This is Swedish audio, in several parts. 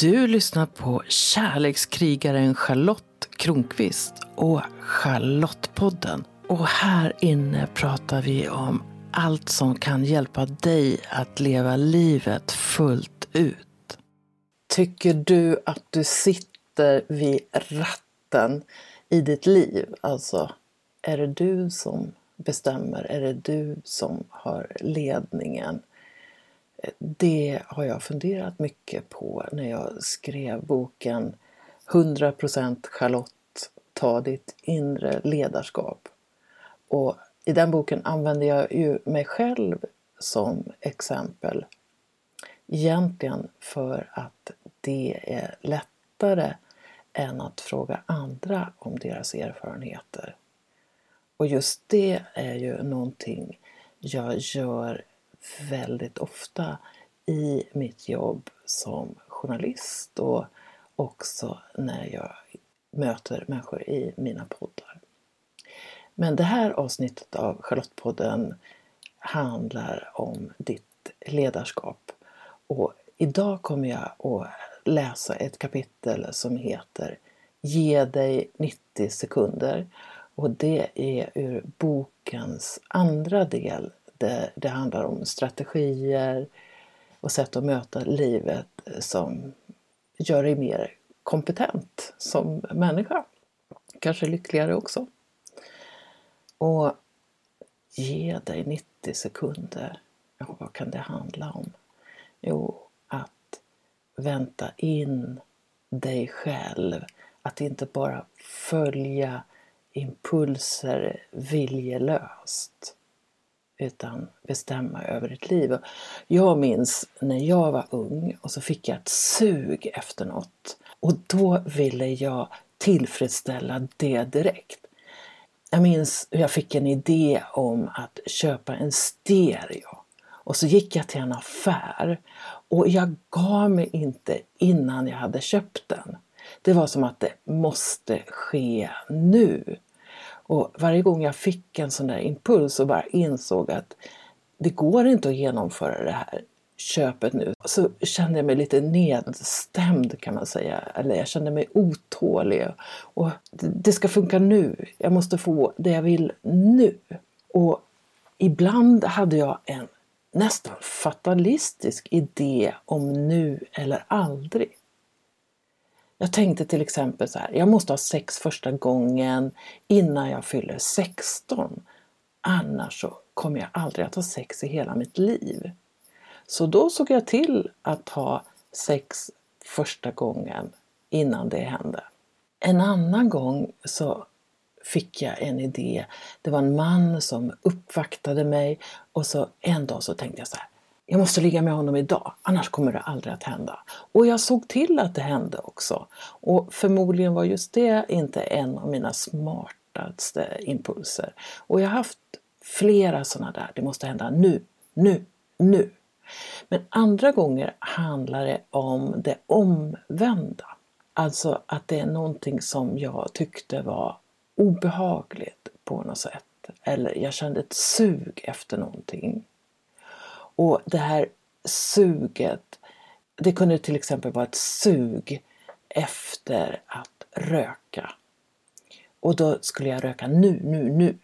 Du lyssnar på kärlekskrigaren Charlotte Kronqvist och Charlottepodden. Och här inne pratar vi om allt som kan hjälpa dig att leva livet fullt ut. Tycker du att du sitter vid ratten i ditt liv? Alltså, är det du som bestämmer? Är det du som har ledningen? Det har jag funderat mycket på när jag skrev boken 100% Charlotte, ta ditt inre ledarskap. Och i den boken använder jag ju mig själv som exempel. Egentligen för att det är lättare än att fråga andra om deras erfarenheter. Och just det är ju någonting jag gör väldigt ofta i mitt jobb som journalist och också när jag möter människor i mina poddar. Men det här avsnittet av Charlottepodden handlar om ditt ledarskap. Och idag kommer jag att läsa ett kapitel som heter Ge dig 90 sekunder. Och det är ur bokens andra del det, eh, det handlar om strategier och sätt att möta livet eh, som gör dig mer kompetent som människa. Kanske lyckligare också. Och ge dig 90 sekunder. Ja, vad kan det handla om? Jo, att vänta in dig själv. Att inte bara följa impulser viljelöst utan bestämma över ditt liv. Jag minns när jag var ung och så fick jag ett sug efter något och då ville jag tillfredsställa det direkt. Jag minns hur jag fick en idé om att köpa en stereo och så gick jag till en affär och jag gav mig inte innan jag hade köpt den. Det var som att det måste ske nu. Och varje gång jag fick en sån där impuls och bara insåg att det går inte att genomföra det här köpet nu så kände jag mig lite nedstämd kan man säga. Eller jag kände mig otålig. Och det ska funka nu. Jag måste få det jag vill nu. Och ibland hade jag en nästan fatalistisk idé om nu eller aldrig. Jag tänkte till exempel så här, jag måste ha sex första gången innan jag fyller 16. Annars så kommer jag aldrig att ha sex i hela mitt liv. Så då såg jag till att ha sex första gången innan det hände. En annan gång så fick jag en idé. Det var en man som uppvaktade mig och så en dag så tänkte jag så här, jag måste ligga med honom idag, annars kommer det aldrig att hända. Och jag såg till att det hände också. Och förmodligen var just det inte en av mina smartaste impulser. Och jag har haft flera sådana där, det måste hända nu, nu, nu. Men andra gånger handlar det om det omvända. Alltså att det är någonting som jag tyckte var obehagligt på något sätt. Eller jag kände ett sug efter någonting. Och det här suget, det kunde till exempel vara ett sug efter att röka. Och då skulle jag röka nu, nu, nu.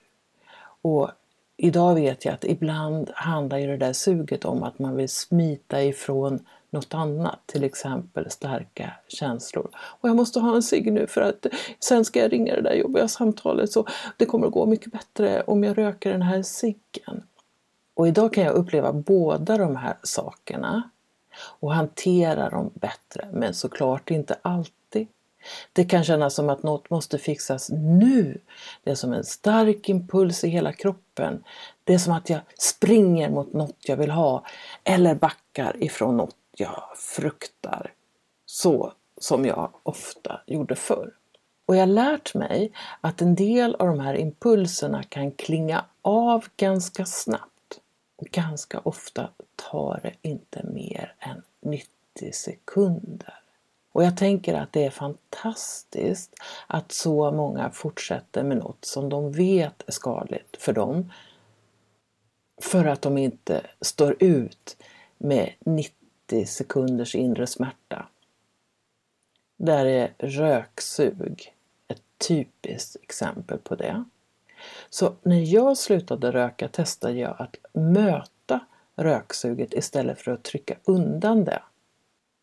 Och idag vet jag att ibland handlar ju det där suget om att man vill smita ifrån något annat, till exempel starka känslor. Och jag måste ha en cigg nu för att sen ska jag ringa det där jobbiga samtalet så det kommer att gå mycket bättre om jag röker den här ciggen. Och idag kan jag uppleva båda de här sakerna och hantera dem bättre, men såklart inte alltid. Det kan kännas som att något måste fixas nu. Det är som en stark impuls i hela kroppen. Det är som att jag springer mot något jag vill ha eller backar ifrån något jag fruktar. Så som jag ofta gjorde förr. Och jag har lärt mig att en del av de här impulserna kan klinga av ganska snabbt. Ganska ofta tar det inte mer än 90 sekunder. Och jag tänker att det är fantastiskt att så många fortsätter med något som de vet är skadligt för dem. För att de inte står ut med 90 sekunders inre smärta. där är röksug ett typiskt exempel på det. Så när jag slutade röka testade jag att möta röksuget istället för att trycka undan det.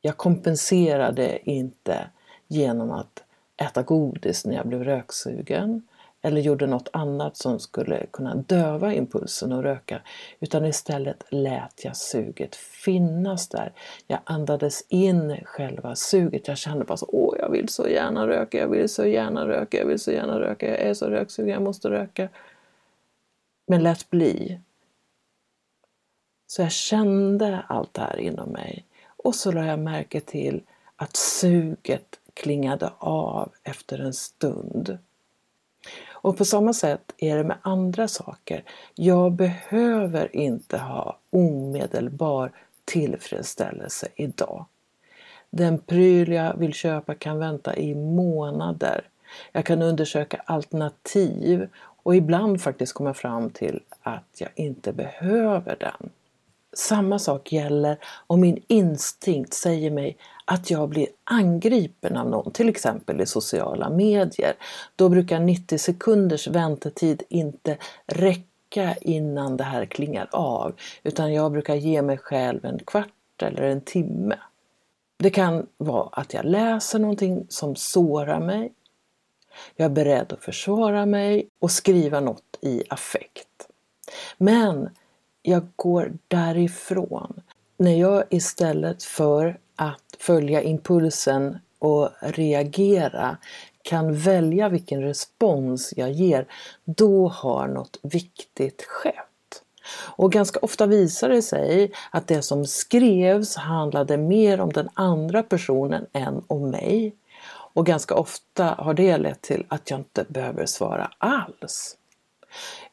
Jag kompenserade inte genom att äta godis när jag blev röksugen eller gjorde något annat som skulle kunna döva impulsen att röka utan istället lät jag suget finnas där. Jag andades in själva suget. Jag kände bara så, åh jag vill så gärna röka, jag vill så gärna röka, jag vill så gärna röka, jag är så röksugen, jag måste röka. Men lät bli. Så jag kände allt det här inom mig och så lade jag märke till att suget klingade av efter en stund. Och på samma sätt är det med andra saker. Jag behöver inte ha omedelbar tillfredsställelse idag. Den pryl jag vill köpa kan vänta i månader. Jag kan undersöka alternativ och ibland faktiskt komma fram till att jag inte behöver den. Samma sak gäller om min instinkt säger mig att jag blir angripen av någon, till exempel i sociala medier. Då brukar 90 sekunders väntetid inte räcka innan det här klingar av, utan jag brukar ge mig själv en kvart eller en timme. Det kan vara att jag läser någonting som sårar mig. Jag är beredd att försvara mig och skriva något i affekt. Men jag går därifrån. När jag istället för att följa impulsen och reagera kan välja vilken respons jag ger, då har något viktigt skett. Och ganska ofta visar det sig att det som skrevs handlade mer om den andra personen än om mig. Och ganska ofta har det lett till att jag inte behöver svara alls.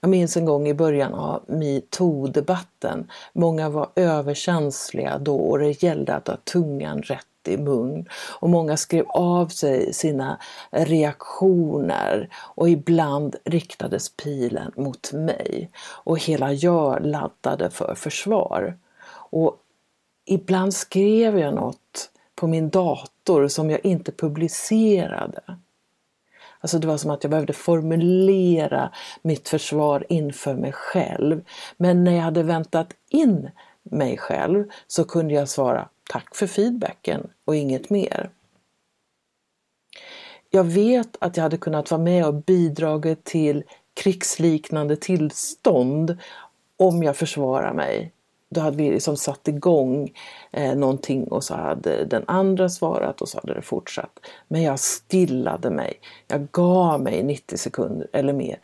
Jag minns en gång i början av metoo-debatten. Många var överkänsliga då och det gällde att ha tungan rätt i mun. Och många skrev av sig sina reaktioner och ibland riktades pilen mot mig. Och hela jag laddade för försvar. Och ibland skrev jag något på min dator som jag inte publicerade. Alltså det var som att jag behövde formulera mitt försvar inför mig själv. Men när jag hade väntat in mig själv så kunde jag svara tack för feedbacken och inget mer. Jag vet att jag hade kunnat vara med och bidragit till krigsliknande tillstånd om jag försvarar mig då hade vi liksom satt igång eh, någonting och så hade den andra svarat och så hade det fortsatt. Men jag stillade mig. Jag gav mig 90 sekunder eller mer.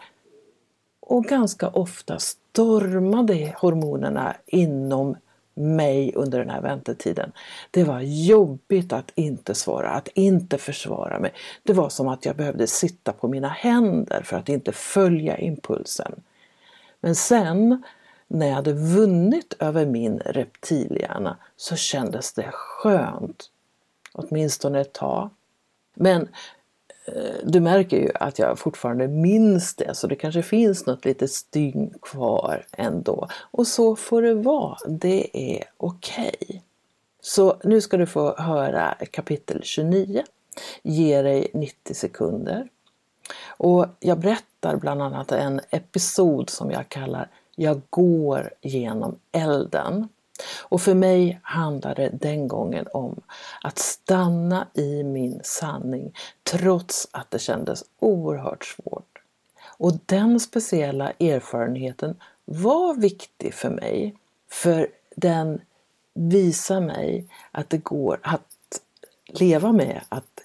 Och ganska ofta stormade hormonerna inom mig under den här väntetiden. Det var jobbigt att inte svara, att inte försvara mig. Det var som att jag behövde sitta på mina händer för att inte följa impulsen. Men sen när jag hade vunnit över min reptilhjärna så kändes det skönt. Åtminstone ett tag. Men eh, du märker ju att jag fortfarande minns det så det kanske finns något litet stygn kvar ändå. Och så får det vara, det är okej. Okay. Så nu ska du få höra kapitel 29. Ge dig 90 sekunder. Och jag berättar bland annat en episod som jag kallar jag går genom elden. Och för mig handlade det den gången om att stanna i min sanning trots att det kändes oerhört svårt. Och den speciella erfarenheten var viktig för mig för den visar mig att det går att leva med att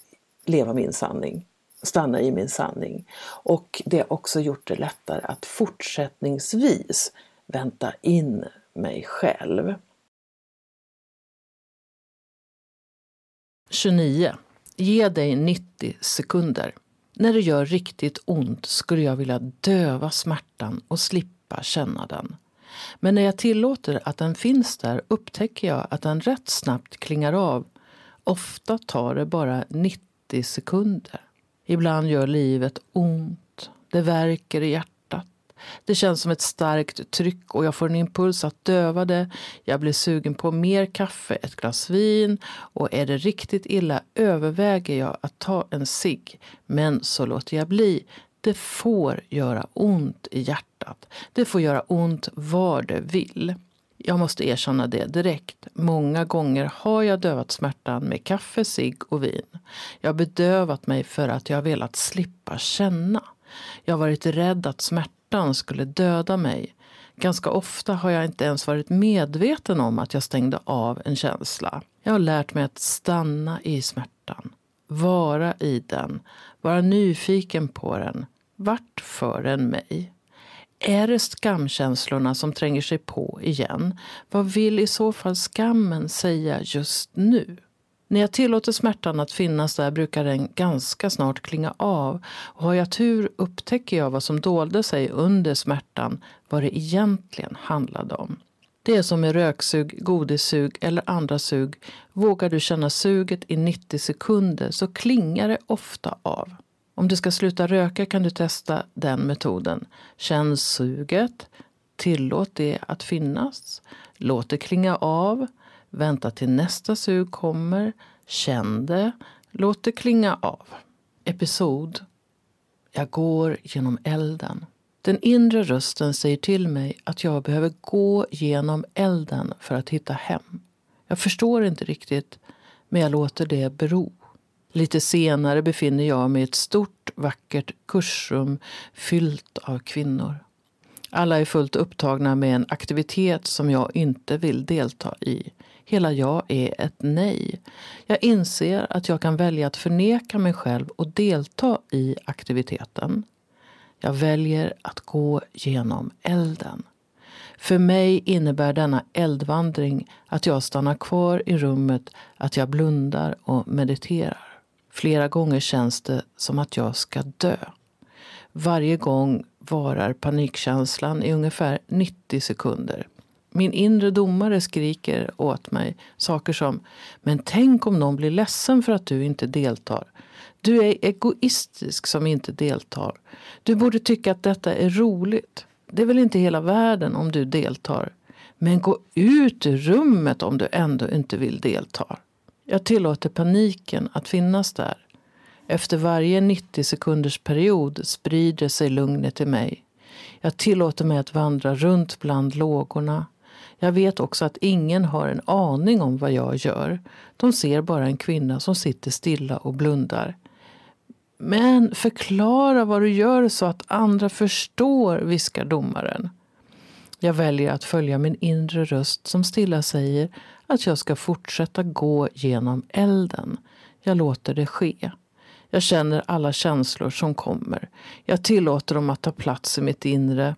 leva min sanning stanna i min sanning. Och det har också gjort det lättare att fortsättningsvis vänta in mig själv. 29. Ge dig 90 sekunder. När det gör riktigt ont skulle jag vilja döva smärtan och slippa känna den. Men när jag tillåter att den finns där upptäcker jag att den rätt snabbt klingar av. Ofta tar det bara 90 sekunder. Ibland gör livet ont. Det värker i hjärtat. Det känns som ett starkt tryck och jag får en impuls att döva det. Jag blir sugen på mer kaffe, ett glas vin och är det riktigt illa överväger jag att ta en cigg. Men så låter jag bli. Det får göra ont i hjärtat. Det får göra ont var det vill. Jag måste erkänna det direkt. Många gånger har jag dövat smärtan med kaffe, cigg och vin. Jag har bedövat mig för att jag har velat slippa känna. Jag har varit rädd att smärtan skulle döda mig. Ganska ofta har jag inte ens varit medveten om att jag stängde av en känsla. Jag har lärt mig att stanna i smärtan, vara i den, vara nyfiken på den. Vart för den mig? Är det skamkänslorna som tränger sig på igen? Vad vill i så fall skammen säga just nu? När jag tillåter smärtan att finnas där brukar den ganska snart klinga av. Och har jag tur upptäcker jag vad som dolde sig under smärtan, vad det egentligen handlade om. Det är som med röksug, godissug eller andra sug. Vågar du känna suget i 90 sekunder så klingar det ofta av. Om du ska sluta röka kan du testa den metoden. Känn suget. Tillåt det att finnas. Låt det klinga av. Vänta till nästa sug kommer. Känn det. Låt det klinga av. Episod. Jag går genom elden. Den inre rösten säger till mig att jag behöver gå genom elden för att hitta hem. Jag förstår inte riktigt, men jag låter det bero. Lite senare befinner jag mig i ett stort vackert kursrum fyllt av kvinnor. Alla är fullt upptagna med en aktivitet som jag inte vill delta i. Hela jag är ett nej. Jag inser att jag kan välja att förneka mig själv och delta i aktiviteten. Jag väljer att gå genom elden. För mig innebär denna eldvandring att jag stannar kvar i rummet, att jag blundar och mediterar. Flera gånger känns det som att jag ska dö. Varje gång varar panikkänslan i ungefär 90 sekunder. Min inre domare skriker åt mig saker som Men tänk om någon blir ledsen för att du inte deltar. Du är egoistisk som inte deltar. Du borde tycka att detta är roligt. Det är väl inte hela världen om du deltar. Men gå ut ur rummet om du ändå inte vill delta. Jag tillåter paniken att finnas där. Efter varje 90 sekunders period sprider sig lugnet i mig. Jag tillåter mig att vandra runt bland lågorna. Jag vet också att ingen har en aning om vad jag gör. De ser bara en kvinna som sitter stilla och blundar. Men förklara vad du gör så att andra förstår, viskar domaren. Jag väljer att följa min inre röst som stilla säger att jag ska fortsätta gå genom elden. Jag låter det ske. Jag känner alla känslor som kommer. Jag tillåter dem att ta plats i mitt inre.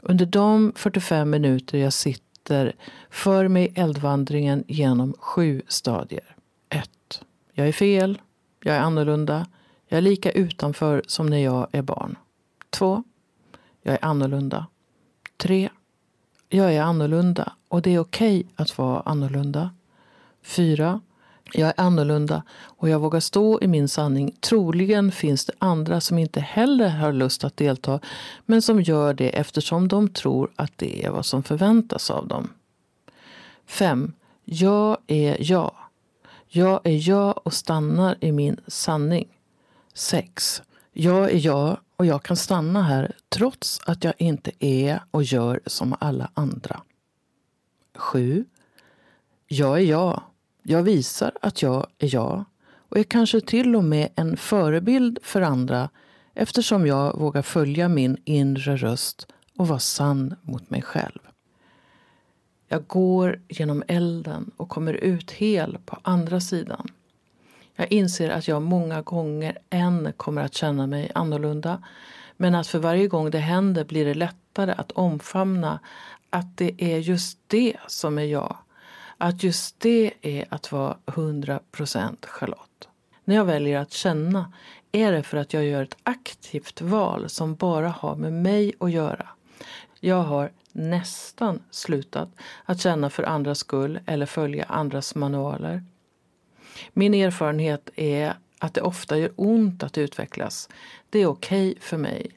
Under de 45 minuter jag sitter för mig eldvandringen genom sju stadier. 1. Jag är fel. Jag är annorlunda. Jag är lika utanför som när jag är barn. 2. Jag är annorlunda. 3. Jag är annorlunda och det är okej okay att vara annorlunda. 4. Jag är annorlunda och jag vågar stå i min sanning. Troligen finns det andra som inte heller har lust att delta men som gör det eftersom de tror att det är vad som förväntas av dem. 5. Jag är jag. Jag är jag och stannar i min sanning. 6. Jag är jag och jag kan stanna här trots att jag inte är och gör som alla andra. 7. Jag är jag. Jag visar att jag är jag och är kanske till och med en förebild för andra eftersom jag vågar följa min inre röst och vara sann mot mig själv. Jag går genom elden och kommer ut hel på andra sidan. Jag inser att jag många gånger än kommer att känna mig annorlunda men att för varje gång det händer blir det lättare att omfamna att det är just det som är jag. Att just det är att vara 100% Charlotte. När jag väljer att känna är det för att jag gör ett aktivt val som bara har med mig att göra. Jag har nästan slutat att känna för andras skull eller följa andras manualer. Min erfarenhet är att det ofta gör ont att utvecklas. Det är okej okay för mig.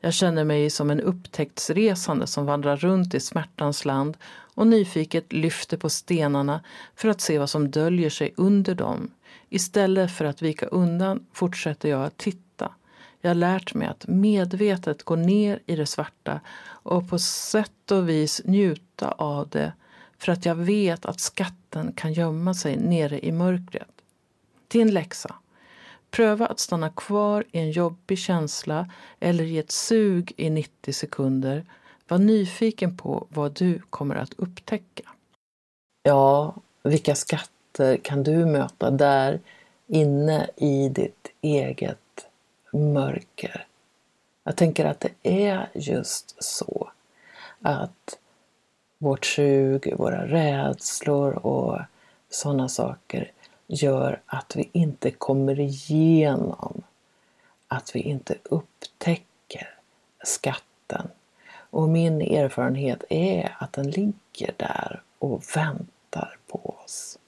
Jag känner mig som en upptäcktsresande som vandrar runt i smärtans land och nyfiket lyfter på stenarna för att se vad som döljer sig under dem. Istället för att vika undan fortsätter jag att titta. Jag har lärt mig att medvetet gå ner i det svarta och på sätt och vis njuta av det för att jag vet att katten kan gömma sig nere i mörkret. Din läxa. Pröva att stanna kvar i en jobbig känsla eller i ett sug i 90 sekunder. Var nyfiken på vad du kommer att upptäcka. Ja, vilka skatter kan du möta där inne i ditt eget mörker? Jag tänker att det är just så att vårt sug, våra rädslor och sådana saker gör att vi inte kommer igenom, att vi inte upptäcker skatten. Och min erfarenhet är att den ligger där och väntar på oss.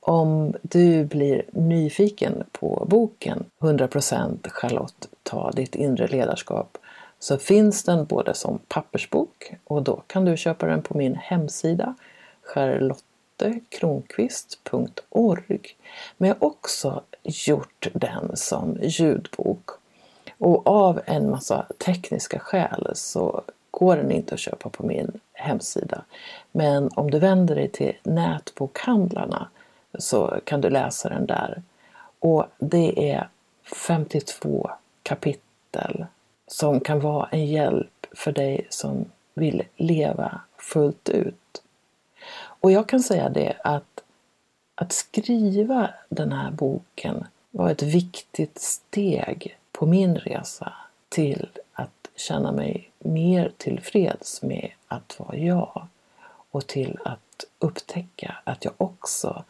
Om du blir nyfiken på boken 100% Charlotte, ta ditt inre ledarskap så finns den både som pappersbok och då kan du köpa den på min hemsida charlottekronqvist.org. Men jag har också gjort den som ljudbok. Och av en massa tekniska skäl så går den inte att köpa på min hemsida. Men om du vänder dig till nätbokhandlarna så kan du läsa den där. Och det är 52 kapitel som kan vara en hjälp för dig som vill leva fullt ut. Och jag kan säga det att att skriva den här boken var ett viktigt steg på min resa till att känna mig mer tillfreds med att vara jag och till att upptäcka att jag också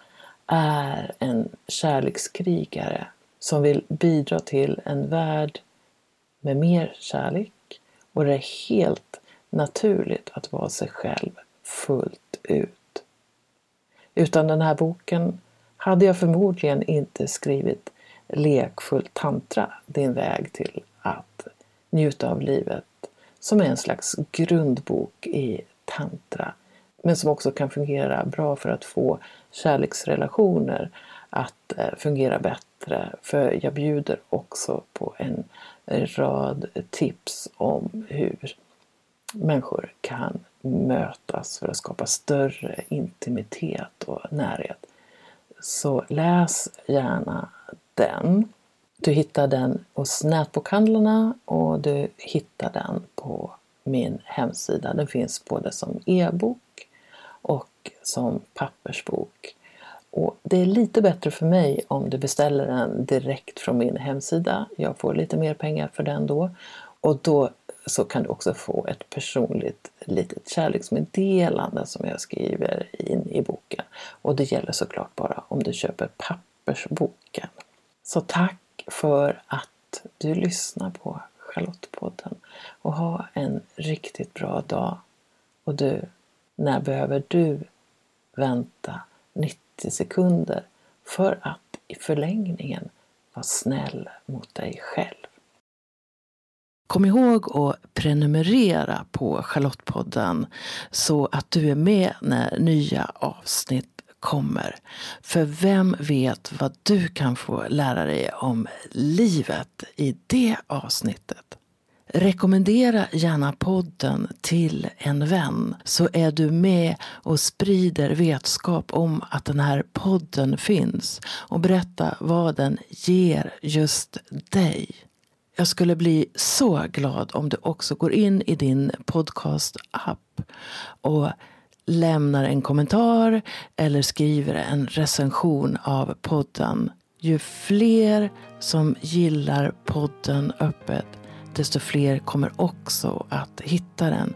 är en kärlekskrigare som vill bidra till en värld med mer kärlek och det är helt naturligt att vara sig själv fullt ut. Utan den här boken hade jag förmodligen inte skrivit Lekfull tantra, din väg till att njuta av livet, som är en slags grundbok i tantra, men som också kan fungera bra för att få kärleksrelationer att eh, fungera bättre. För jag bjuder också på en rad tips om hur människor kan mötas för att skapa större intimitet och närhet. Så läs gärna den. Du hittar den hos nätbokhandlarna och du hittar den på min hemsida. Den finns både som e-bok och som pappersbok. Och det är lite bättre för mig om du beställer den direkt från min hemsida. Jag får lite mer pengar för den då. Och då så kan du också få ett personligt litet kärleksmeddelande som jag skriver in i boken. Och det gäller såklart bara om du köper pappersboken. Så tack för att du lyssnar på Charlottepodden och ha en riktigt bra dag. Och du, när behöver du vänta 30 sekunder för att i förlängningen vara snäll mot dig själv? Kom ihåg att prenumerera på Charlottepodden så att du är med när nya avsnitt kommer. För vem vet vad du kan få lära dig om livet i det avsnittet? Rekommendera gärna podden till en vän så är du med och sprider vetskap om att den här podden finns och berätta vad den ger just dig. Jag skulle bli så glad om du också går in i din podcast-app och lämnar en kommentar eller skriver en recension av podden. Ju fler som gillar podden öppet, desto fler kommer också att hitta den.